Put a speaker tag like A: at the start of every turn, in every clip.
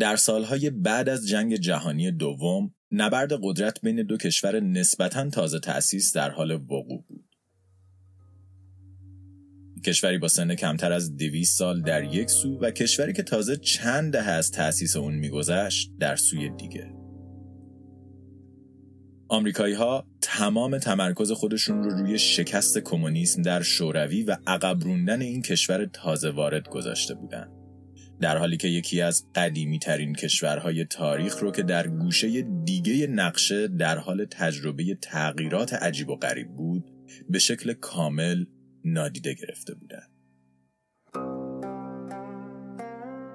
A: در سالهای بعد از جنگ جهانی دوم نبرد قدرت بین دو کشور نسبتا تازه تأسیس در حال وقوع بود. کشوری با سن کمتر از دویست سال در یک سو و کشوری که تازه چند دهه از تأسیس اون میگذشت در سوی دیگه. آمریکایی ها تمام تمرکز خودشون رو روی شکست کمونیسم در شوروی و عقب روندن این کشور تازه وارد گذاشته بودند. در حالی که یکی از قدیمی ترین کشورهای تاریخ رو که در گوشه دیگه نقشه در حال تجربه تغییرات عجیب و غریب بود به شکل کامل نادیده گرفته بودند.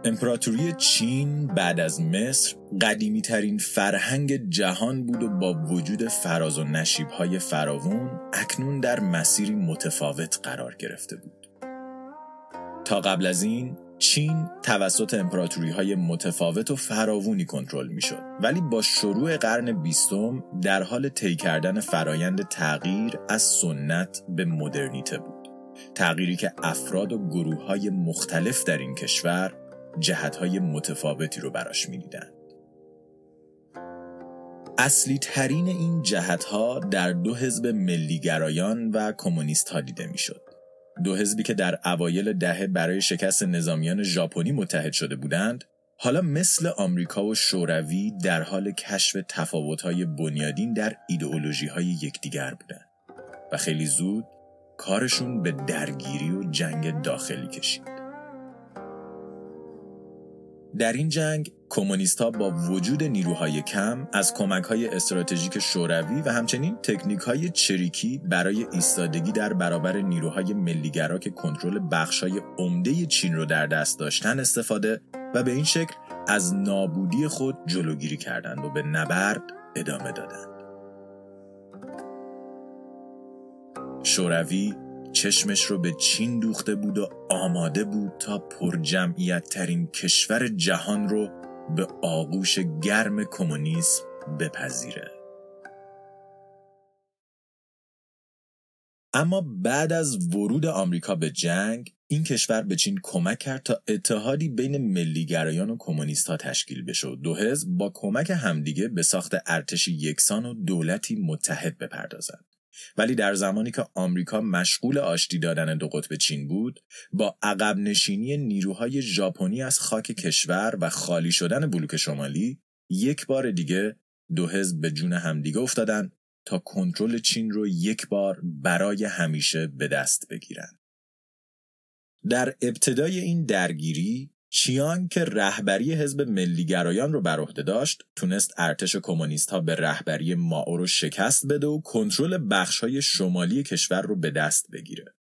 A: امپراتوری چین بعد از مصر قدیمی ترین فرهنگ جهان بود و با وجود فراز و نشیب های فراوون اکنون در مسیری متفاوت قرار گرفته بود. تا قبل از این چین توسط امپراتوری های متفاوت و فراوونی کنترل می شد ولی با شروع قرن بیستم در حال طی کردن فرایند تغییر از سنت به مدرنیته بود تغییری که افراد و گروه های مختلف در این کشور جهت های متفاوتی رو براش می دیدن. اصلی ترین این جهت ها در دو حزب ملیگرایان و کمونیست ها دیده می شد. دو حزبی که در اوایل دهه برای شکست نظامیان ژاپنی متحد شده بودند حالا مثل آمریکا و شوروی در حال کشف تفاوت‌های بنیادین در ایدئولوژی‌های یکدیگر بودند و خیلی زود کارشون به درگیری و جنگ داخلی کشید. در این جنگ کمونیست ها با وجود نیروهای کم از کمک های استراتژیک شوروی و همچنین تکنیک های چریکی برای ایستادگی در برابر نیروهای ملیگرا که کنترل بخش های عمده چین رو در دست داشتن استفاده و به این شکل از نابودی خود جلوگیری کردند و به نبرد ادامه دادند. شوروی چشمش رو به چین دوخته بود و آماده بود تا پر جمعیت ترین کشور جهان رو به آغوش گرم کمونیسم بپذیره. اما بعد از ورود آمریکا به جنگ این کشور به چین کمک کرد تا اتحادی بین ملیگرایان و کمونیست ها تشکیل بشه و دو حزب با کمک همدیگه به ساخت ارتشی یکسان و دولتی متحد بپردازند. ولی در زمانی که آمریکا مشغول آشتی دادن دو قطب چین بود با عقب نشینی نیروهای ژاپنی از خاک کشور و خالی شدن بلوک شمالی یک بار دیگه دو حزب به جون همدیگه افتادن تا کنترل چین رو یک بار برای همیشه به دست بگیرن. در ابتدای این درگیری چیانگ که رهبری حزب ملیگرایان رو بر عهده داشت تونست ارتش کمونیست ها به رهبری ماو رو شکست بده و کنترل بخش های شمالی کشور رو به دست بگیره.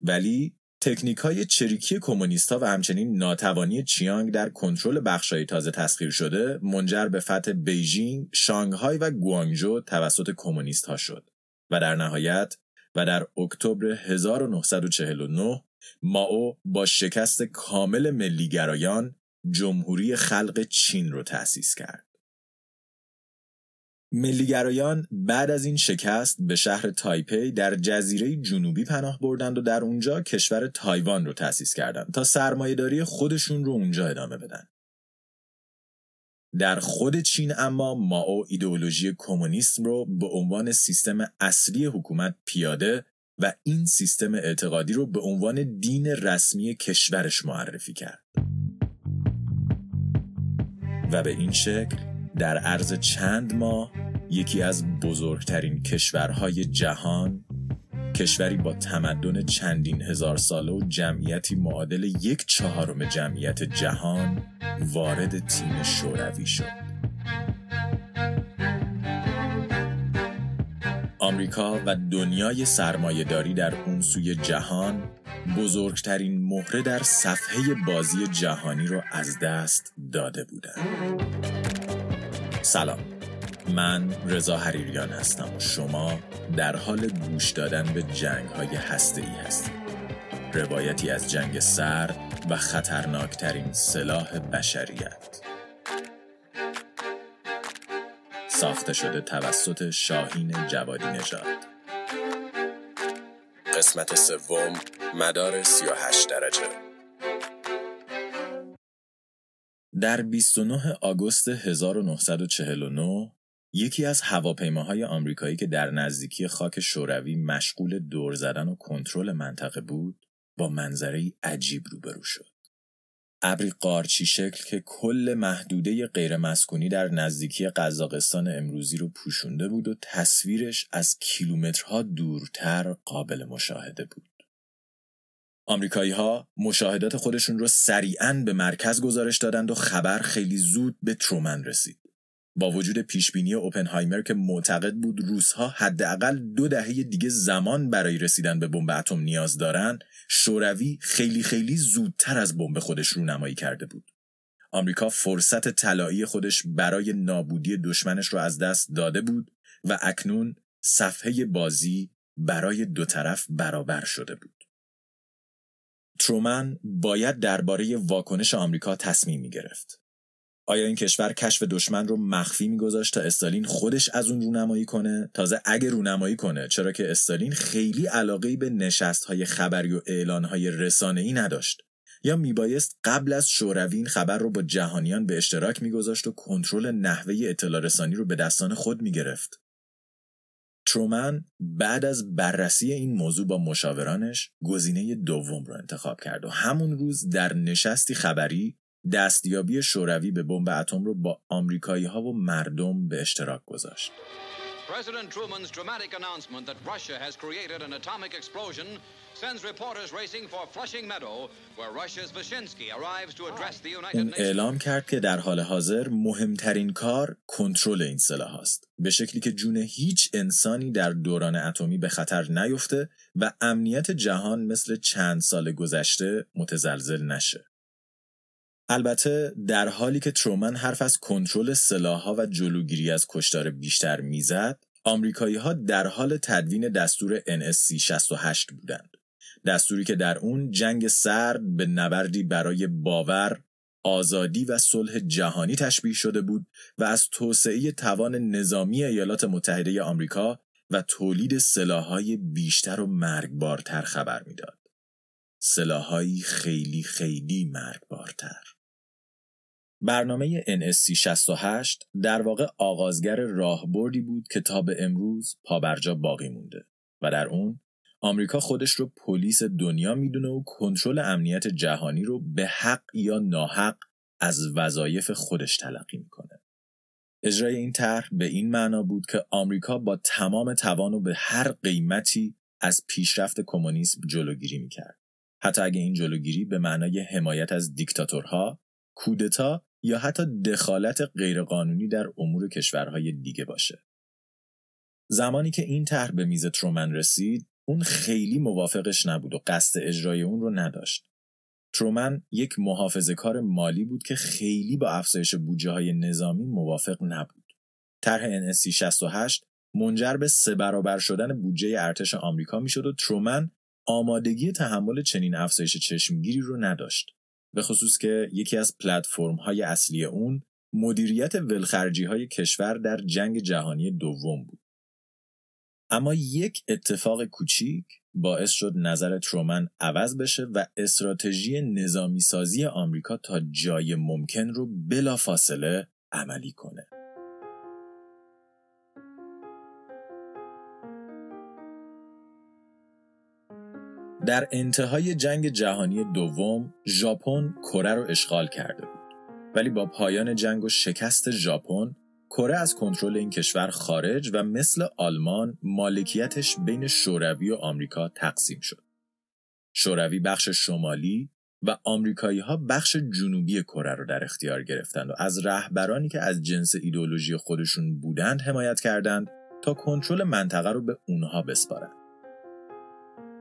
A: ولی تکنیک های چریکی کمونیست ها و همچنین ناتوانی چیانگ در کنترل بخش های تازه تسخیر شده منجر به فتح بیژینگ، شانگهای و گوانگجو توسط کمونیست ها شد و در نهایت و در اکتبر 1949 مائو با شکست کامل ملیگرایان جمهوری خلق چین رو تأسیس کرد. ملیگرایان بعد از این شکست به شهر تایپی در جزیره جنوبی پناه بردند و در اونجا کشور تایوان رو تأسیس کردند تا سرمایه‌داری خودشون رو اونجا ادامه بدن. در خود چین اما ماو ایدئولوژی کمونیسم رو به عنوان سیستم اصلی حکومت پیاده و این سیستم اعتقادی رو به عنوان دین رسمی کشورش معرفی کرد. و به این شکل در عرض چند ماه یکی از بزرگترین کشورهای جهان کشوری با تمدن چندین هزار ساله و جمعیتی معادل یک چهارم جمعیت جهان وارد تیم شوروی شد. آمریکا و دنیای سرمایهداری در اون سوی جهان بزرگترین مهره در صفحه بازی جهانی رو از دست داده بودند. سلام. من رضا حریریان هستم و شما در حال گوش دادن به جنگ های هسته ای هستید روایتی از جنگ سرد و خطرناکترین سلاح بشریت. ساخته شده توسط شاهین جوادی نژاد قسمت سوم مدار 38 درجه در 29 آگوست 1949 یکی از هواپیماهای آمریکایی که در نزدیکی خاک شوروی مشغول دور زدن و کنترل منطقه بود با منظره عجیب روبرو شد. ابری قارچی شکل که کل محدوده غیرمسکونی در نزدیکی قزاقستان امروزی رو پوشونده بود و تصویرش از کیلومترها دورتر قابل مشاهده بود. آمریکایی ها مشاهدات خودشون رو سریعا به مرکز گزارش دادند و خبر خیلی زود به ترومن رسید. با وجود پیشبینی اوپنهایمر که معتقد بود روسها حداقل دو دهه دیگه زمان برای رسیدن به بمب اتم نیاز دارن شوروی خیلی خیلی زودتر از بمب خودش رونمایی کرده بود آمریکا فرصت طلایی خودش برای نابودی دشمنش رو از دست داده بود و اکنون صفحه بازی برای دو طرف برابر شده بود ترومن باید درباره واکنش آمریکا تصمیم می گرفت. آیا این کشور کشف دشمن رو مخفی میگذاشت تا استالین خودش از اون رونمایی کنه؟ تازه اگه رونمایی کنه چرا که استالین خیلی علاقه به نشست های خبری و اعلان های رسانه ای نداشت. یا میبایست قبل از شوروی این خبر رو با جهانیان به اشتراک میگذاشت و کنترل نحوه اطلاع رسانی رو به دستان خود می‌گرفت. ترومن بعد از بررسی این موضوع با مشاورانش گزینه دوم رو انتخاب کرد و همون روز در نشستی خبری دستیابی شوروی به بمب اتم رو با آمریکایی ها و مردم به اشتراک گذاشت. President Truman's dramatic announcement that Russia has created an atomic explosion sends reporters racing for Flushing Meadow, where Russia's Vyshinsky arrives to address the United Nations. اعلام کرد که در حال حاضر مهمترین کار کنترل این سلاح است به شکلی که جون هیچ انسانی در دوران اتمی به خطر نیفته و امنیت جهان مثل چند سال گذشته متزلزل نشه. البته در حالی که ترومن حرف از کنترل سلاحها و جلوگیری از کشتار بیشتر می‌زد آمریکایی ها در حال تدوین دستور NSC 68 بودند دستوری که در اون جنگ سرد به نبردی برای باور آزادی و صلح جهانی تشبیه شده بود و از توسعه توان نظامی ایالات متحده آمریکا و تولید سلاحهای بیشتر و مرگبارتر خبر می‌داد. سلاحهایی خیلی خیلی مرگبارتر. برنامه NSC 68 در واقع آغازگر راهبردی بود که تا به امروز پابرجا باقی مونده و در اون آمریکا خودش رو پلیس دنیا می‌دونه و کنترل امنیت جهانی رو به حق یا ناحق از وظایف خودش تلقی می‌کنه. اجرای این طرح به این معنا بود که آمریکا با تمام توان و به هر قیمتی از پیشرفت کمونیسم جلوگیری می‌کرد. حتی اگه این جلوگیری به معنای حمایت از دیکتاتورها، کودتا یا حتی دخالت غیرقانونی در امور کشورهای دیگه باشه. زمانی که این طرح به میز ترومن رسید، اون خیلی موافقش نبود و قصد اجرای اون رو نداشت. ترومن یک محافظه کار مالی بود که خیلی با افزایش بودجه های نظامی موافق نبود. طرح NSC 68 منجر به سه برابر شدن بودجه ارتش آمریکا می‌شد و ترومن آمادگی تحمل چنین افزایش چشمگیری رو نداشت. به خصوص که یکی از پلتفرم های اصلی اون مدیریت ولخرجی های کشور در جنگ جهانی دوم بود. اما یک اتفاق کوچیک باعث شد نظر ترومن عوض بشه و استراتژی نظامی سازی آمریکا تا جای ممکن رو بلا فاصله عملی کنه. در انتهای جنگ جهانی دوم ژاپن کره رو اشغال کرده بود. ولی با پایان جنگ و شکست ژاپن کره از کنترل این کشور خارج و مثل آلمان مالکیتش بین شوروی و آمریکا تقسیم شد. شوروی بخش شمالی و آمریکایی ها بخش جنوبی کره رو در اختیار گرفتند و از رهبرانی که از جنس ایدولوژی خودشون بودند حمایت کردند تا کنترل منطقه رو به اونها بسپارند.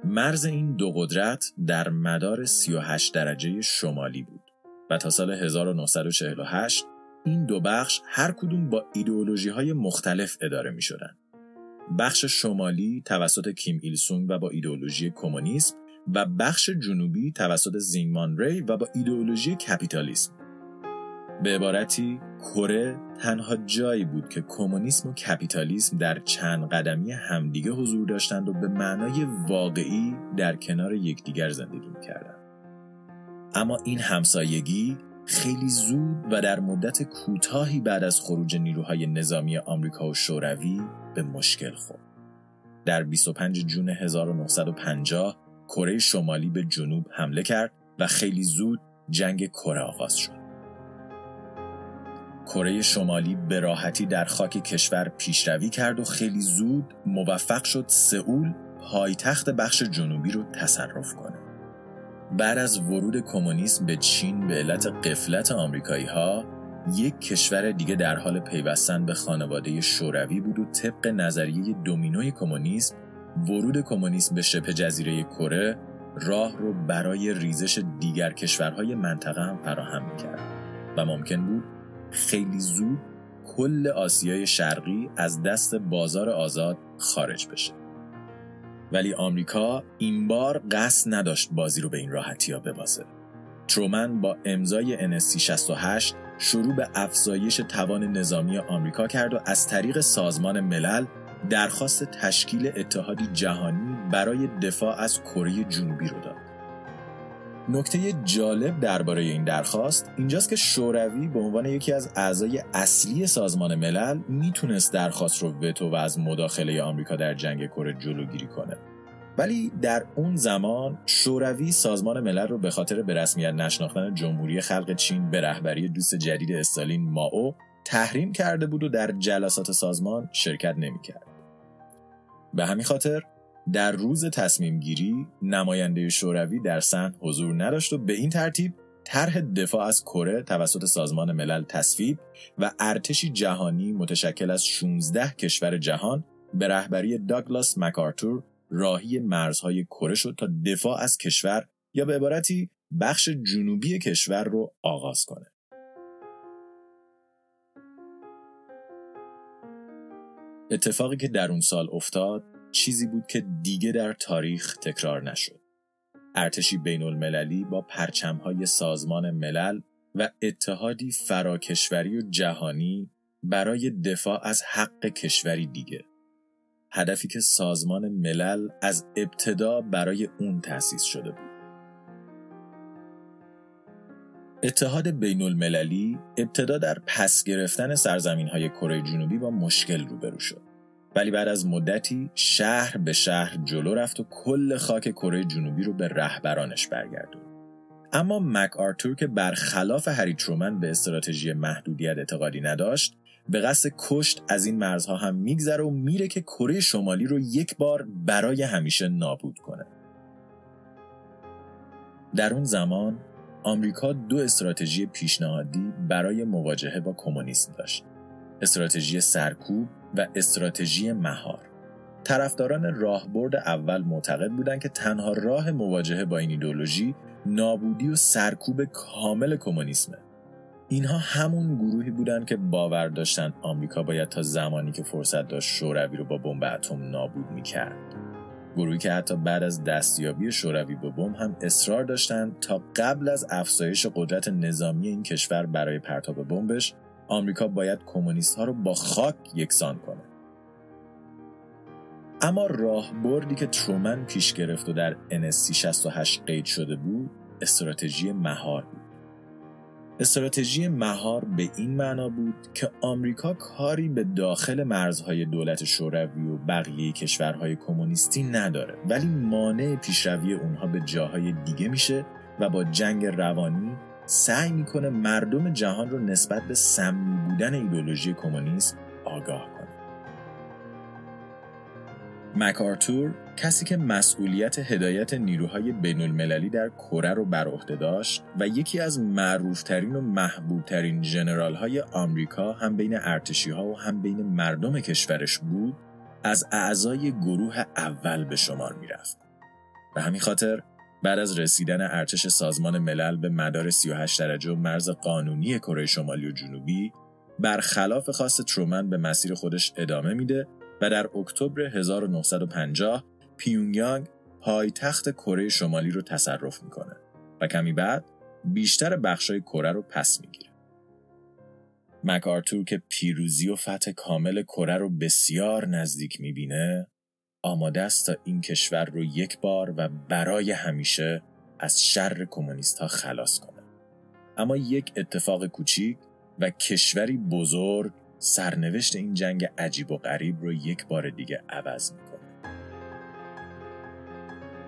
A: مرز این دو قدرت در مدار 38 درجه شمالی بود و تا سال 1948 این دو بخش هر کدوم با ایدئولوژی های مختلف اداره می شدن. بخش شمالی توسط کیم ایل سونگ و با ایدئولوژی کمونیسم و بخش جنوبی توسط زینگمان ری و با ایدئولوژی کپیتالیسم به عبارتی کره تنها جایی بود که کمونیسم و کپیتالیسم در چند قدمی همدیگه حضور داشتند و به معنای واقعی در کنار یکدیگر زندگی می‌کردند اما این همسایگی خیلی زود و در مدت کوتاهی بعد از خروج نیروهای نظامی آمریکا و شوروی به مشکل خورد. در 25 جون 1950 کره شمالی به جنوب حمله کرد و خیلی زود جنگ کره آغاز شد. کره شمالی به راحتی در خاک کشور پیشروی کرد و خیلی زود موفق شد سئول پایتخت بخش جنوبی رو تصرف کنه. بعد از ورود کمونیسم به چین به علت قفلت آمریکایی ها یک کشور دیگه در حال پیوستن به خانواده شوروی بود و طبق نظریه دومینوی کمونیسم ورود کمونیسم به شبه جزیره کره راه رو برای ریزش دیگر کشورهای منطقه هم فراهم می‌کرد و ممکن بود خیلی زود کل آسیای شرقی از دست بازار آزاد خارج بشه ولی آمریکا این بار قصد نداشت بازی رو به این راحتی ها ببازه ترومن با امضای NSC 68 شروع به افزایش توان نظامی آمریکا کرد و از طریق سازمان ملل درخواست تشکیل اتحادی جهانی برای دفاع از کره جنوبی رو داد. نکته جالب درباره این درخواست اینجاست که شوروی به عنوان یکی از اعضای اصلی سازمان ملل می‌تونست درخواست رو وتو و از مداخله آمریکا در جنگ کره جلوگیری کنه. ولی در اون زمان شوروی سازمان ملل رو به خاطر به رسمیت نشناختن جمهوری خلق چین به رهبری دوست جدید استالین ماو تحریم کرده بود و در جلسات سازمان شرکت نمی‌کرد. به همین خاطر در روز تصمیم گیری نماینده شوروی در سن حضور نداشت و به این ترتیب طرح دفاع از کره توسط سازمان ملل تصویب و ارتشی جهانی متشکل از 16 کشور جهان به رهبری داگلاس مکارتور راهی مرزهای کره شد تا دفاع از کشور یا به عبارتی بخش جنوبی کشور رو آغاز کنه. اتفاقی که در اون سال افتاد چیزی بود که دیگه در تاریخ تکرار نشد. ارتشی بین المللی با پرچمهای سازمان ملل و اتحادی فراکشوری و جهانی برای دفاع از حق کشوری دیگه. هدفی که سازمان ملل از ابتدا برای اون تأسیس شده بود. اتحاد بین المللی ابتدا در پس گرفتن سرزمین های کره جنوبی با مشکل روبرو شد. ولی بعد از مدتی شهر به شهر جلو رفت و کل خاک کره جنوبی رو به رهبرانش برگردون. اما مک آرتور که برخلاف هری ترومن به استراتژی محدودیت اعتقادی نداشت به قصد کشت از این مرزها هم میگذره و میره که کره شمالی رو یک بار برای همیشه نابود کنه. در اون زمان آمریکا دو استراتژی پیشنهادی برای مواجهه با کمونیسم داشت. استراتژی سرکوب و استراتژی مهار. طرفداران راهبرد اول معتقد بودند که تنها راه مواجهه با این ایدولوژی نابودی و سرکوب کامل کمونیسمه. اینها همون گروهی بودند که باور داشتن آمریکا باید تا زمانی که فرصت داشت شوروی رو با بمب اتم نابود می‌کرد. گروهی که حتی بعد از دستیابی شوروی به بمب هم اصرار داشتند تا قبل از افزایش قدرت نظامی این کشور برای پرتاب بمبش آمریکا باید کمونیست ها رو با خاک یکسان کنه. اما راهبردی که ترومن پیش گرفت و در NSC 68 قید شده بود استراتژی مهار بود. استراتژی مهار به این معنا بود که آمریکا کاری به داخل مرزهای دولت شوروی و بقیه کشورهای کمونیستی نداره ولی مانع پیشروی اونها به جاهای دیگه میشه و با جنگ روانی سعی می‌کنه مردم جهان رو نسبت به سمی بودن ایدولوژی کمونیسم آگاه کنه. مکارتور کسی که مسئولیت هدایت نیروهای بین المللی در کره رو بر عهده داشت و یکی از معروفترین و محبوبترین جنرال های آمریکا هم بین ارتشی ها و هم بین مردم کشورش بود از اعضای گروه اول به شمار می‌رفت. به همین خاطر بعد از رسیدن ارتش سازمان ملل به مدار 38 درجه و مرز قانونی کره شمالی و جنوبی برخلاف خواست ترومن به مسیر خودش ادامه میده و در اکتبر 1950 پیونگیانگ پایتخت کره شمالی رو تصرف می‌کنه و کمی بعد بیشتر بخشای کره رو پس می‌گیره. مکارتور که پیروزی و فتح کامل کره رو بسیار نزدیک می‌بینه آماده است تا این کشور رو یک بار و برای همیشه از شر کمونیست ها خلاص کنه. اما یک اتفاق کوچیک و کشوری بزرگ سرنوشت این جنگ عجیب و غریب رو یک بار دیگه عوض می‌کنه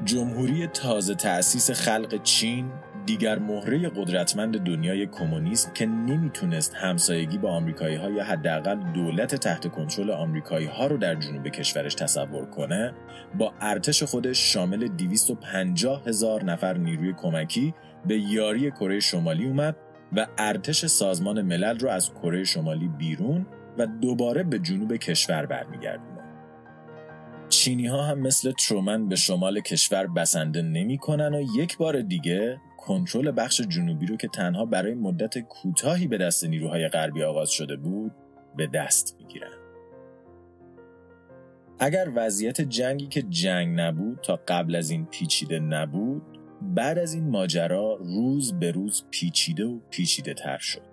A: جمهوری تازه تأسیس خلق چین دیگر مهره قدرتمند دنیای کمونیسم که نمی‌تونست همسایگی با آمریکایی ها یا حداقل دولت تحت کنترل آمریکایی ها رو در جنوب کشورش تصور کنه با ارتش خودش شامل 250 هزار نفر نیروی کمکی به یاری کره شمالی اومد و ارتش سازمان ملل رو از کره شمالی بیرون و دوباره به جنوب کشور برمیگردونه. چینی ها هم مثل ترومن به شمال کشور بسنده نمی‌کنن و یک بار دیگه کنترل بخش جنوبی رو که تنها برای مدت کوتاهی به دست نیروهای غربی آغاز شده بود به دست می‌گیرن. اگر وضعیت جنگی که جنگ نبود تا قبل از این پیچیده نبود بعد از این ماجرا روز به روز پیچیده و پیچیده تر شد.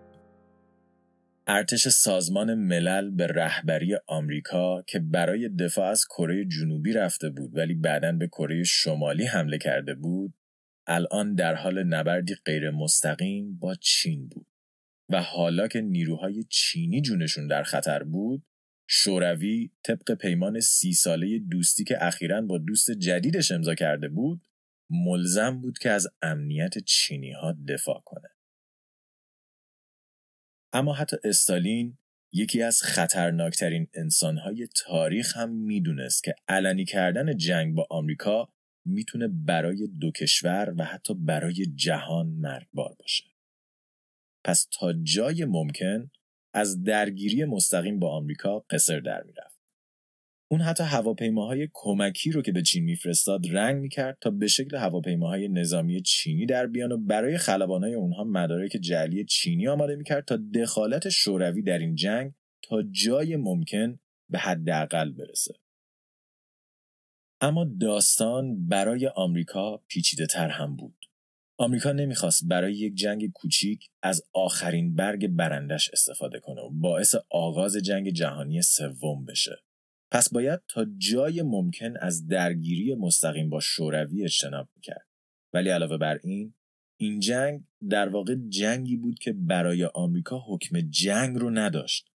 A: ارتش سازمان ملل به رهبری آمریکا که برای دفاع از کره جنوبی رفته بود ولی بعدا به کره شمالی حمله کرده بود الان در حال نبردی غیر مستقیم با چین بود و حالا که نیروهای چینی جونشون در خطر بود شوروی طبق پیمان سی ساله دوستی که اخیرا با دوست جدیدش امضا کرده بود ملزم بود که از امنیت چینی ها دفاع کنه. اما حتی استالین یکی از خطرناکترین انسانهای تاریخ هم می‌دونست که علنی کردن جنگ با آمریکا می‌تونه برای دو کشور و حتی برای جهان مرگبار باشه. پس تا جای ممکن از درگیری مستقیم با آمریکا قصر در می‌رفت. اون حتی هواپیماهای کمکی رو که به چین میفرستاد رنگ می‌کرد تا به شکل هواپیماهای نظامی چینی در بیان و برای خلبانای اونها مدارک جعلی چینی آماده می‌کرد تا دخالت شوروی در این جنگ تا جای ممکن به حداقل برسه. اما داستان برای آمریکا پیچیده تر هم بود. آمریکا نمی‌خواست برای یک جنگ کوچیک از آخرین برگ برندش استفاده کنه و باعث آغاز جنگ جهانی سوم بشه. پس باید تا جای ممکن از درگیری مستقیم با شوروی اجتناب می‌کرد. ولی علاوه بر این این جنگ در واقع جنگی بود که برای آمریکا حکم جنگ رو نداشت.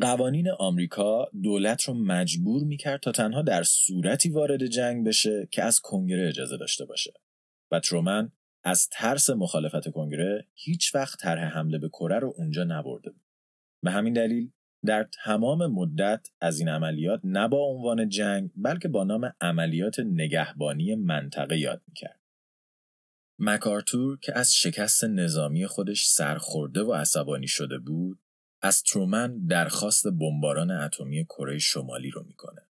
A: قوانین آمریکا دولت رو مجبور می‌کرد تا تنها در صورتی وارد جنگ بشه که از کنگره اجازه داشته باشه و ترومن از ترس مخالفت کنگره هیچ وقت طرح حمله به کره رو اونجا نبرده بود به همین دلیل در تمام مدت از این عملیات نه با عنوان جنگ بلکه با نام عملیات نگهبانی منطقه یاد می‌کرد. مکارتور که از شکست نظامی خودش سرخورده و عصبانی شده بود از ترومن درخواست بمباران اتمی کره شمالی رو می‌کنه.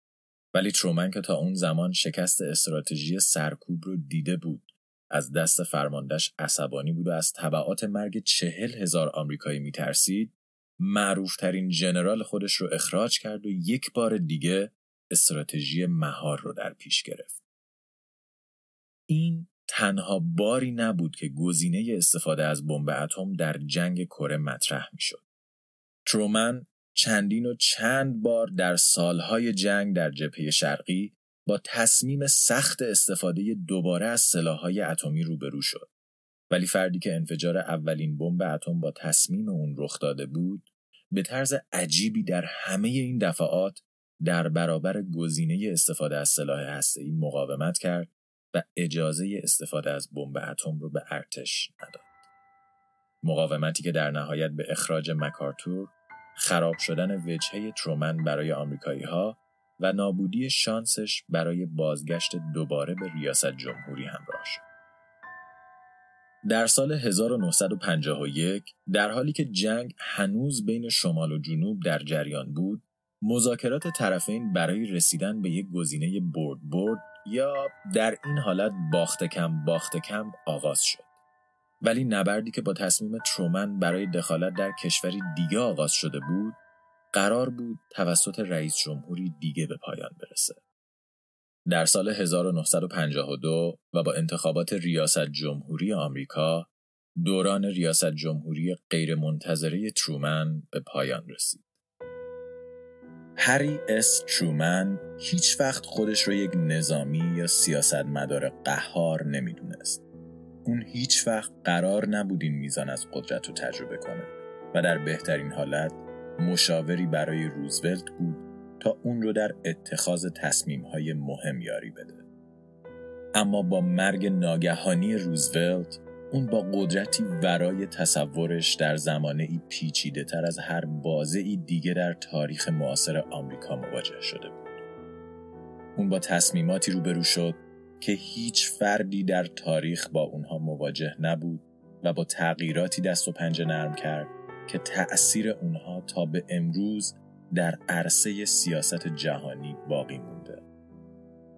A: ولی ترومن که تا اون زمان شکست استراتژی سرکوب رو دیده بود از دست فرماندهش عصبانی بود و از طبعات مرگ چهل هزار آمریکایی میترسید معروفترین جنرال خودش رو اخراج کرد و یک بار دیگه استراتژی مهار رو در پیش گرفت. این تنها باری نبود که گزینه استفاده از بمب اتم در جنگ کره مطرح می‌شد. ترومن چندین و چند بار در سالهای جنگ در جبهه شرقی با تصمیم سخت استفاده دوباره از سلاحهای اتمی روبرو شد. ولی فردی که انفجار اولین بمب اتم با تصمیم اون رخ داده بود به طرز عجیبی در همه این دفعات در برابر گزینه استفاده از سلاح هسته‌ای مقاومت کرد و اجازه استفاده از بمب اتم رو به ارتش نداد. مقاومتی که در نهایت به اخراج مکارتور، خراب شدن وجهه ترومن برای آمریکایی ها و نابودی شانسش برای بازگشت دوباره به ریاست جمهوری همراه شد. در سال 1951 در حالی که جنگ هنوز بین شمال و جنوب در جریان بود مذاکرات طرفین برای رسیدن به یک گزینه برد برد یا در این حالت باخت کم باخت کم آغاز شد ولی نبردی که با تصمیم ترومن برای دخالت در کشوری دیگه آغاز شده بود قرار بود توسط رئیس جمهوری دیگه به پایان برسه در سال 1952 و با انتخابات ریاست جمهوری آمریکا دوران ریاست جمهوری غیرمنتظره ترومن به پایان رسید. هری اس ترومن هیچ وقت خودش رو یک نظامی یا سیاستمدار قهار نمی‌دونست. اون هیچ وقت قرار نبود این میزان از قدرت رو تجربه کنه و در بهترین حالت مشاوری برای روزولت بود تا اون رو در اتخاذ تصمیمهای مهم یاری بده. اما با مرگ ناگهانی روزولت اون با قدرتی ورای تصورش در زمانه ای پیچیده تر از هر بازه ای دیگه در تاریخ معاصر آمریکا مواجه شده بود. اون با تصمیماتی روبرو شد که هیچ فردی در تاریخ با اونها مواجه نبود و با تغییراتی دست و پنجه نرم کرد که تأثیر اونها تا به امروز در عرصه سیاست جهانی باقی مونده.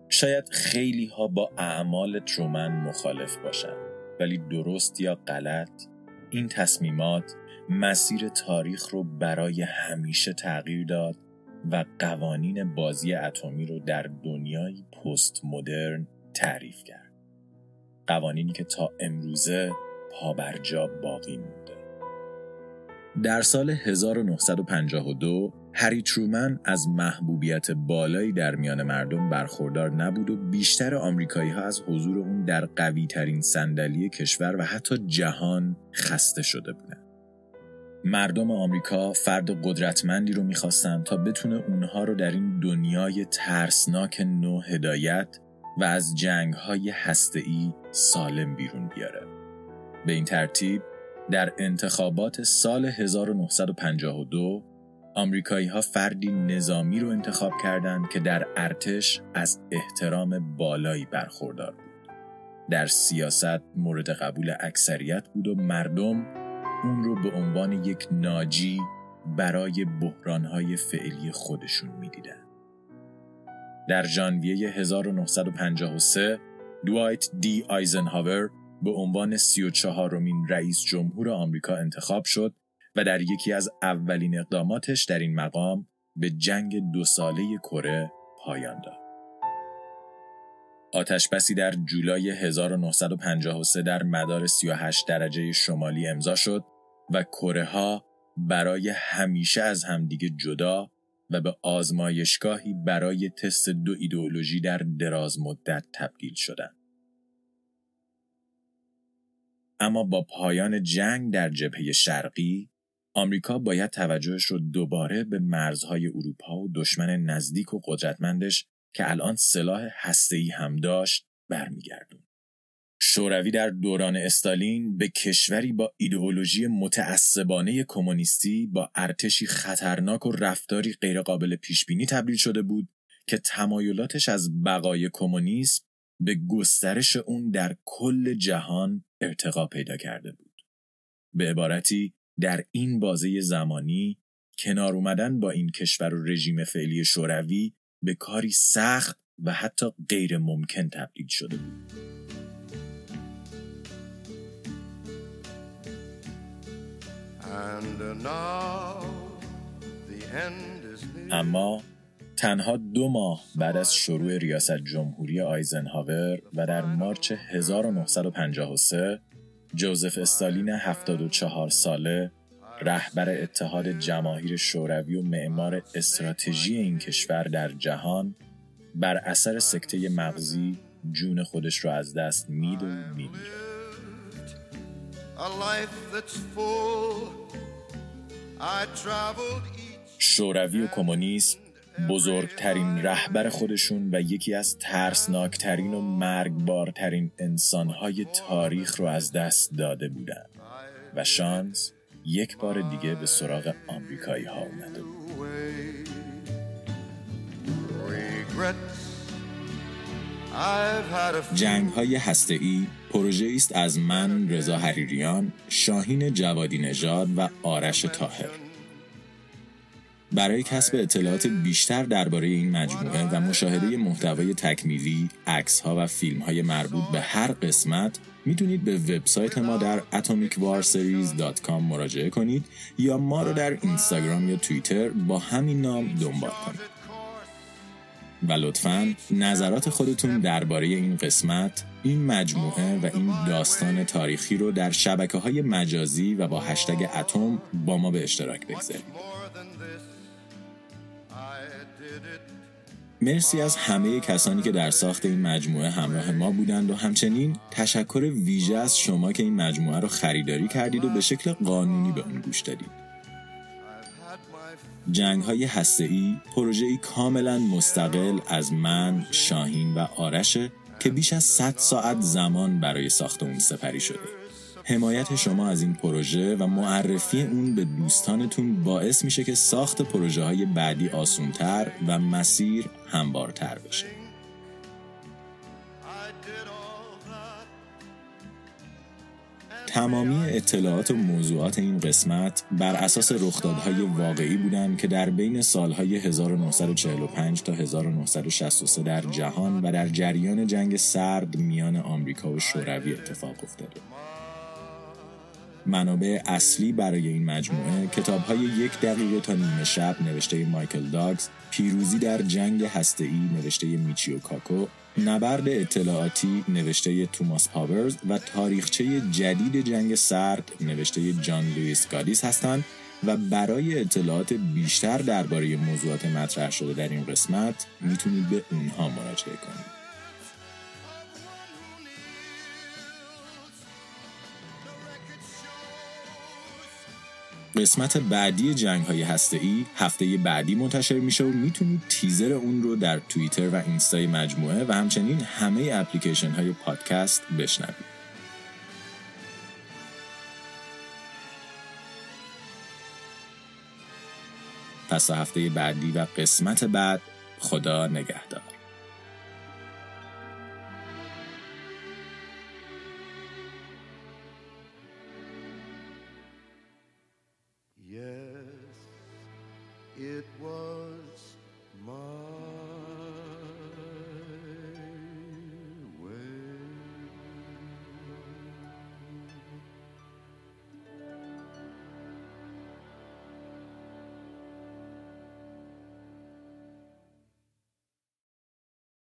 A: شاید خیلی ها با اعمال ترومن مخالف باشند ولی درست یا غلط این تصمیمات مسیر تاریخ رو برای همیشه تغییر داد و قوانین بازی اتمی رو در دنیای پست مدرن تعریف کرد. قوانینی که تا امروزه پابرجا باقی مونده. در سال 1952 هری ترومن از محبوبیت بالایی در میان مردم برخوردار نبود و بیشتر آمریکایی ها از حضور اون در قوی ترین صندلی کشور و حتی جهان خسته شده بودند. مردم آمریکا فرد قدرتمندی رو می‌خواستن تا بتونه اونها رو در این دنیای ترسناک نو هدایت و از جنگ های سالم بیرون بیاره. به این ترتیب در انتخابات سال 1952 آمریکایی ها فردی نظامی رو انتخاب کردند که در ارتش از احترام بالایی برخوردار بود. در سیاست مورد قبول اکثریت بود و مردم اون رو به عنوان یک ناجی برای بحرانهای فعلی خودشون می‌دیدن. در ژانویه 1953 دوایت دی آیزنهاور به عنوان 34 رومین رئیس جمهور آمریکا انتخاب شد و در یکی از اولین اقداماتش در این مقام به جنگ دو ساله کره پایان داد. آتشبسی در جولای 1953 در مدار 38 درجه شمالی امضا شد و کره ها برای همیشه از همدیگه جدا و به آزمایشگاهی برای تست دو ایدئولوژی در دراز مدت تبدیل شدند. اما با پایان جنگ در جبهه شرقی آمریکا باید توجهش رو دوباره به مرزهای اروپا و دشمن نزدیک و قدرتمندش که الان سلاح هسته‌ای هم داشت برمیگردون. شوروی در دوران استالین به کشوری با ایدئولوژی متعصبانه کمونیستی با ارتشی خطرناک و رفتاری غیرقابل پیشبینی تبدیل شده بود که تمایلاتش از بقای کمونیسم به گسترش اون در کل جهان ارتقا پیدا کرده بود. به عبارتی در این بازه زمانی کنار اومدن با این کشور و رژیم فعلی شوروی به کاری سخت و حتی غیر ممکن تبدیل شده بود. اما تنها دو ماه بعد از شروع ریاست جمهوری آیزنهاور و در مارچ 1953 جوزف استالین 74 ساله رهبر اتحاد جماهیر شوروی و معمار استراتژی این کشور در جهان بر اثر سکته مغزی جون خودش را از دست مید و میمیره. شوروی و کمونیسم بزرگترین رهبر خودشون و یکی از ترسناکترین و مرگبارترین انسانهای تاریخ رو از دست داده بودن. و شانس یک بار دیگه به سراغ آمریکایی ها اومده بود. جنگ های هسته ای پروژه است از من رضا حریریان، شاهین جوادی نژاد و آرش تاهر. برای کسب اطلاعات بیشتر درباره این مجموعه و مشاهده محتوای تکمیلی، ها و فیلم های مربوط به هر قسمت می‌تونید به وبسایت ما در atomicwarseries.com مراجعه کنید یا ما رو در اینستاگرام یا توییتر با همین نام دنبال کنید. و لطفا نظرات خودتون درباره این قسمت این مجموعه و این داستان تاریخی رو در شبکه های مجازی و با هشتگ اتم با ما به اشتراک بگذارید مرسی از همه کسانی که در ساخت این مجموعه همراه ما بودند و همچنین تشکر ویژه از شما که این مجموعه رو خریداری کردید و به شکل قانونی به اون گوش دادید. جنگ های پروژه‌ای کاملا مستقل از من، شاهین و آرشه که بیش از 100 ساعت زمان برای ساخت اون سپری شده. حمایت شما از این پروژه و معرفی اون به دوستانتون باعث میشه که ساخت پروژه های بعدی آسونتر و مسیر همبارتر بشه. تمامی اطلاعات و موضوعات این قسمت بر اساس رخدادهای واقعی بودند که در بین سالهای 1945 تا 1963 در جهان و در جریان جنگ سرد میان آمریکا و شوروی اتفاق افتاده. منابع اصلی برای این مجموعه کتاب های یک دقیقه تا نیمه شب نوشته مایکل دابز پیروزی در جنگ هسته‌ای نوشته میچیو کاکو نبرد اطلاعاتی نوشته توماس پاورز و تاریخچه جدید جنگ سرد نوشته جان لویس گادیس هستند و برای اطلاعات بیشتر درباره موضوعات مطرح شده در این قسمت می‌تونید به اونها مراجعه کنید. قسمت بعدی جنگ های هسته ای هفته بعدی منتشر میشه و می‌تونید تیزر اون رو در توییتر و اینستای مجموعه و همچنین همه اپلیکیشن های پادکست بشنوید. پس هفته بعدی و قسمت بعد خدا نگهدار.